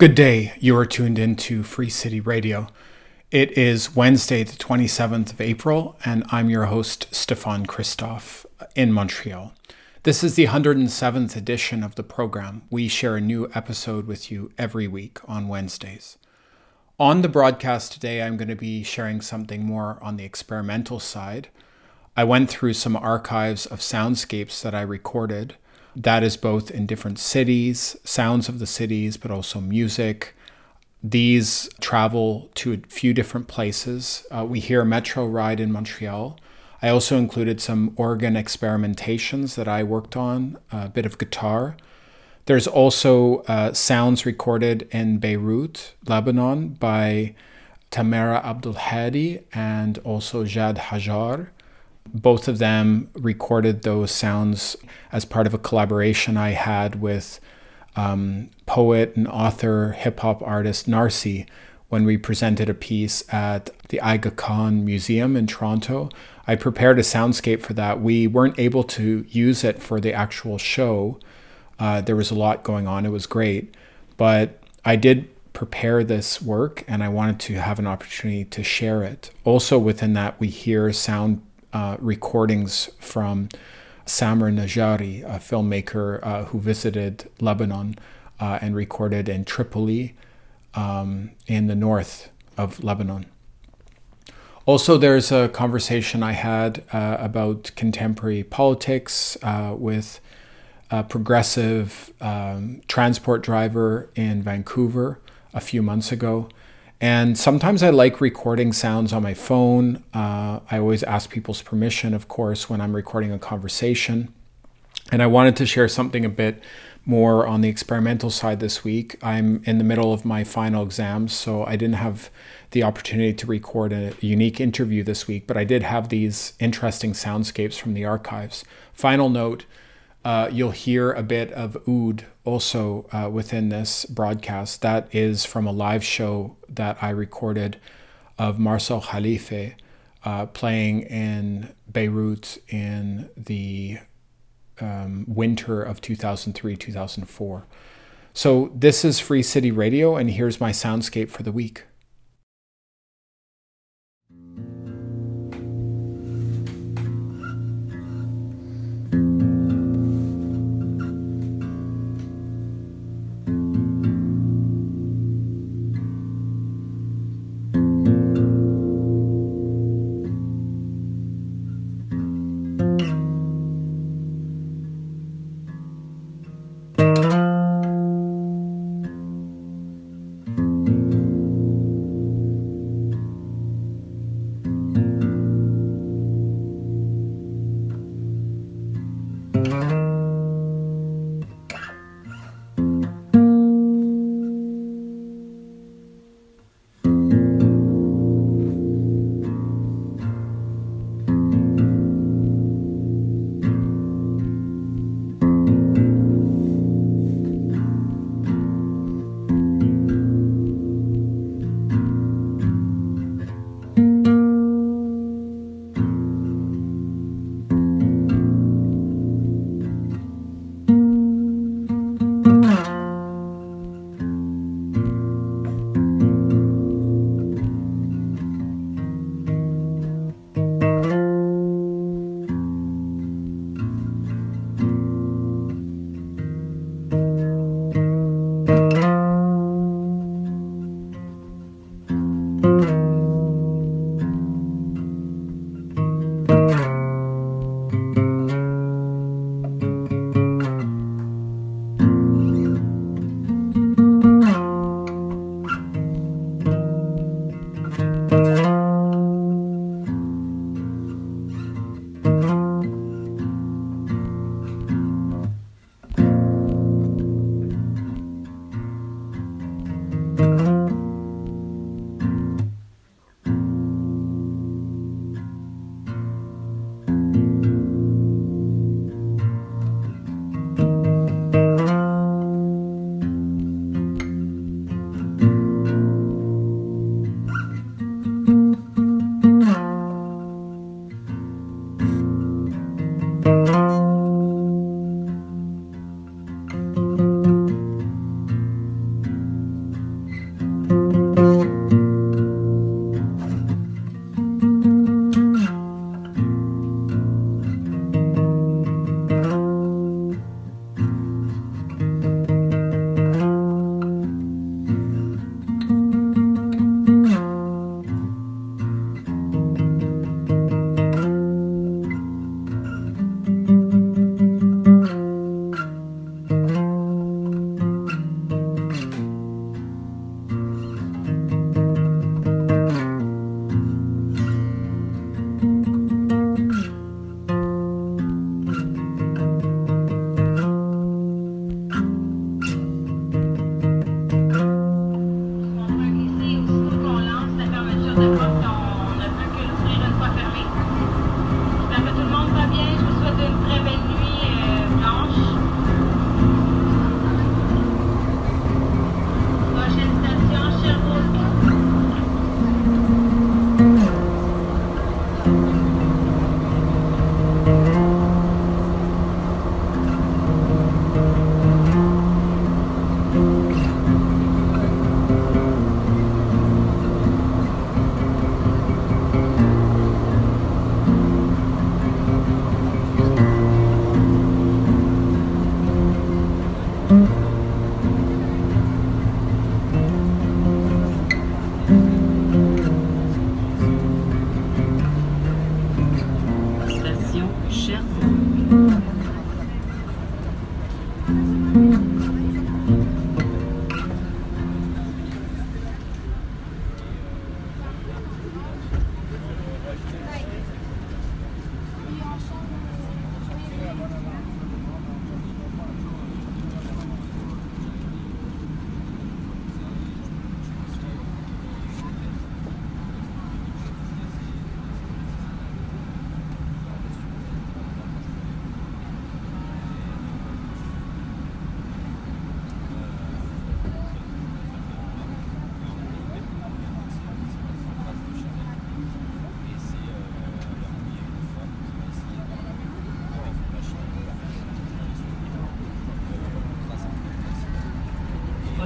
Good day. You are tuned into Free City Radio. It is Wednesday, the 27th of April, and I'm your host, Stefan Christoff, in Montreal. This is the 107th edition of the program. We share a new episode with you every week on Wednesdays. On the broadcast today, I'm going to be sharing something more on the experimental side. I went through some archives of soundscapes that I recorded that is both in different cities, sounds of the cities, but also music. These travel to a few different places. Uh, we hear a Metro Ride in Montreal. I also included some organ experimentations that I worked on, a bit of guitar. There's also uh, sounds recorded in Beirut, Lebanon, by Tamara Abdulhadi and also Jad Hajar. Both of them recorded those sounds as part of a collaboration I had with um, poet and author, hip hop artist Narcy when we presented a piece at the Aga Khan Museum in Toronto. I prepared a soundscape for that. We weren't able to use it for the actual show. Uh, there was a lot going on. It was great. But I did prepare this work and I wanted to have an opportunity to share it. Also, within that, we hear sound uh, recordings from Samer Najari, a filmmaker uh, who visited Lebanon uh, and recorded in Tripoli um, in the north of Lebanon. Also, there's a conversation I had uh, about contemporary politics uh, with a progressive um, transport driver in Vancouver a few months ago. And sometimes I like recording sounds on my phone. Uh, I always ask people's permission, of course, when I'm recording a conversation. And I wanted to share something a bit more on the experimental side this week. I'm in the middle of my final exams, so I didn't have the opportunity to record a unique interview this week, but I did have these interesting soundscapes from the archives. Final note uh, you'll hear a bit of oud also uh, within this broadcast. That is from a live show that I recorded of Marcel Khalife uh, playing in Beirut in the um, winter of 2003 2004. So, this is Free City Radio, and here's my soundscape for the week.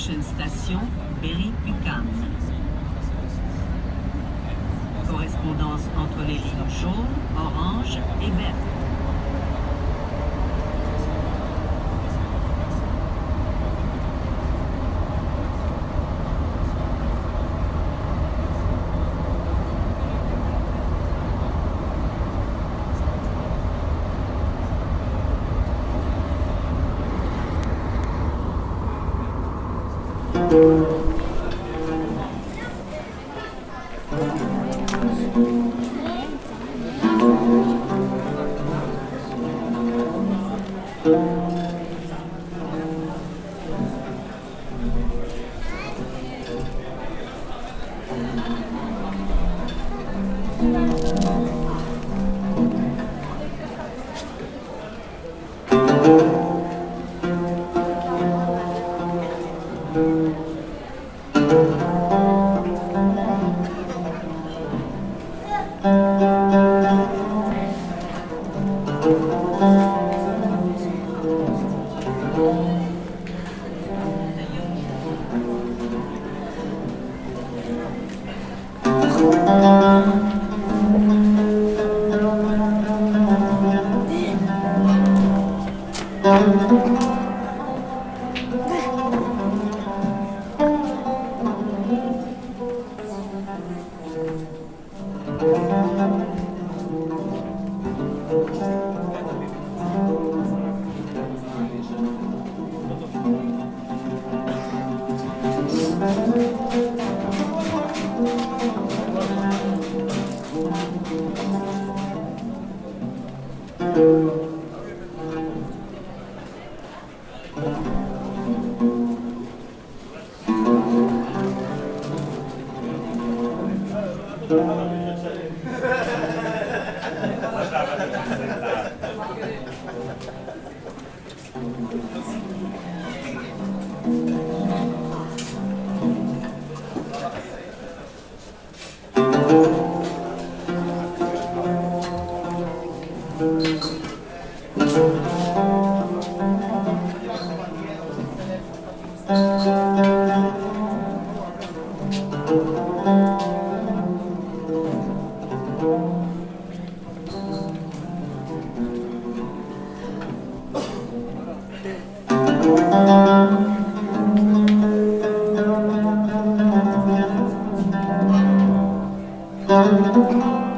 Prochaine station, Berry-UQAM. Correspondance entre les lignes jaunes, orange et vertes. Música Del Tardel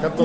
Canto,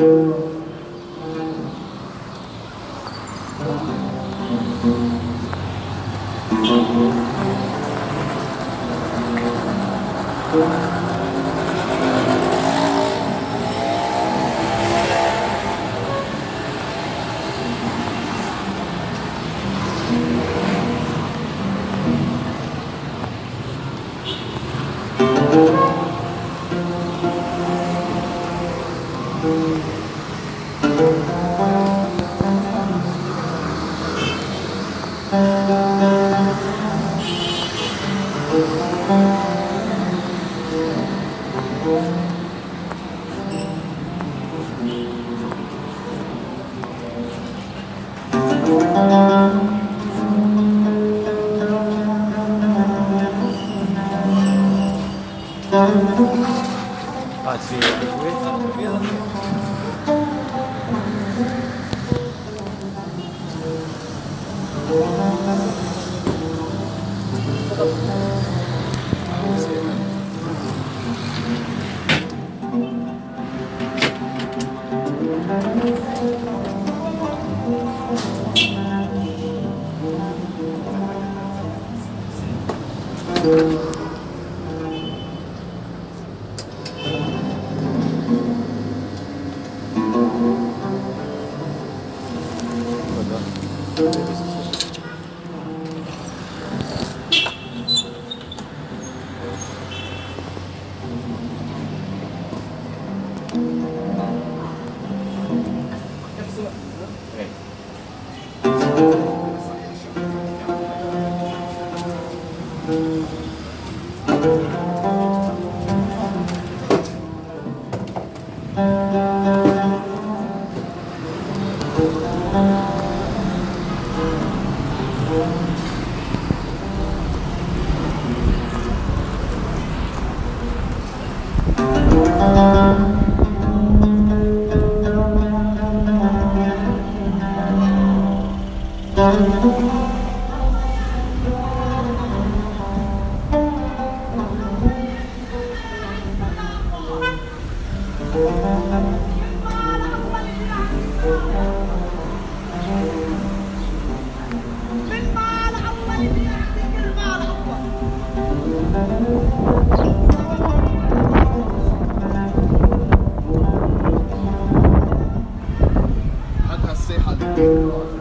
Ah, tu Así es. say hallelujah.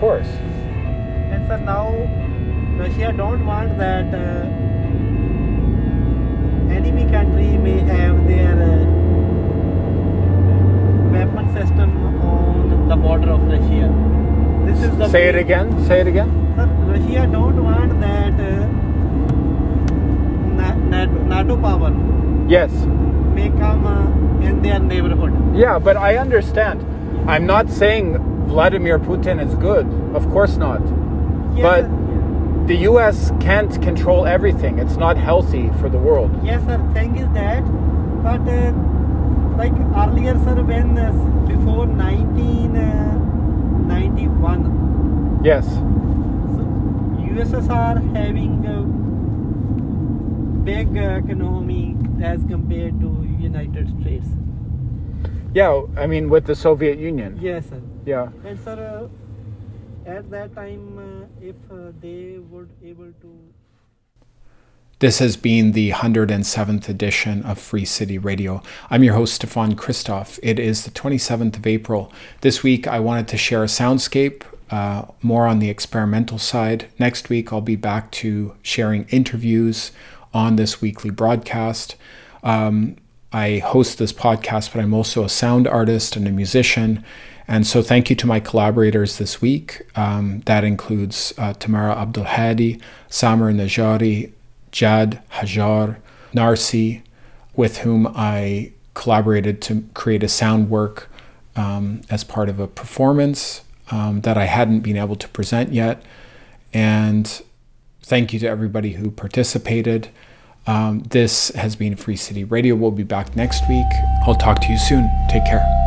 Course. And sir, now Russia don't want that uh, enemy country may have their uh, weapon system on the border of Russia. This is the Say it again. Say it again. Sir, Russia don't want that uh, NATO, NATO power Yes. may come uh, in their neighborhood. Yeah, but I understand. I'm not saying Vladimir Putin is good. Of course not. Yes, But- The US can't control everything. It's not healthy for the world. Yes, sir. Thing is that, but uh, like earlier, sir, when uh, before 1991, Yes. USSR having a big uh, economy as compared to United States. Yeah, I mean with the Soviet Union. Yes, sir. Yeah. And sir, uh, at that time, uh, if uh, they would able to This has been the 107th edition of Free City Radio. I'm your host, Stefan Christoff. It is the 27th of April. This week, I wanted to share a soundscape, uh, more on the experimental side. Next week, I'll be back to sharing interviews on this weekly broadcast. Um, I host this podcast, but I'm also a sound artist and a musician. And so, thank you to my collaborators this week. Um, that includes uh, Tamara Abdulhadi, Samer Najari, Jad Hajar, Narcy, with whom I collaborated to create a sound work um, as part of a performance um, that I hadn't been able to present yet. And thank you to everybody who participated. Um, this has been Free City Radio. We'll be back next week. I'll talk to you soon. Take care.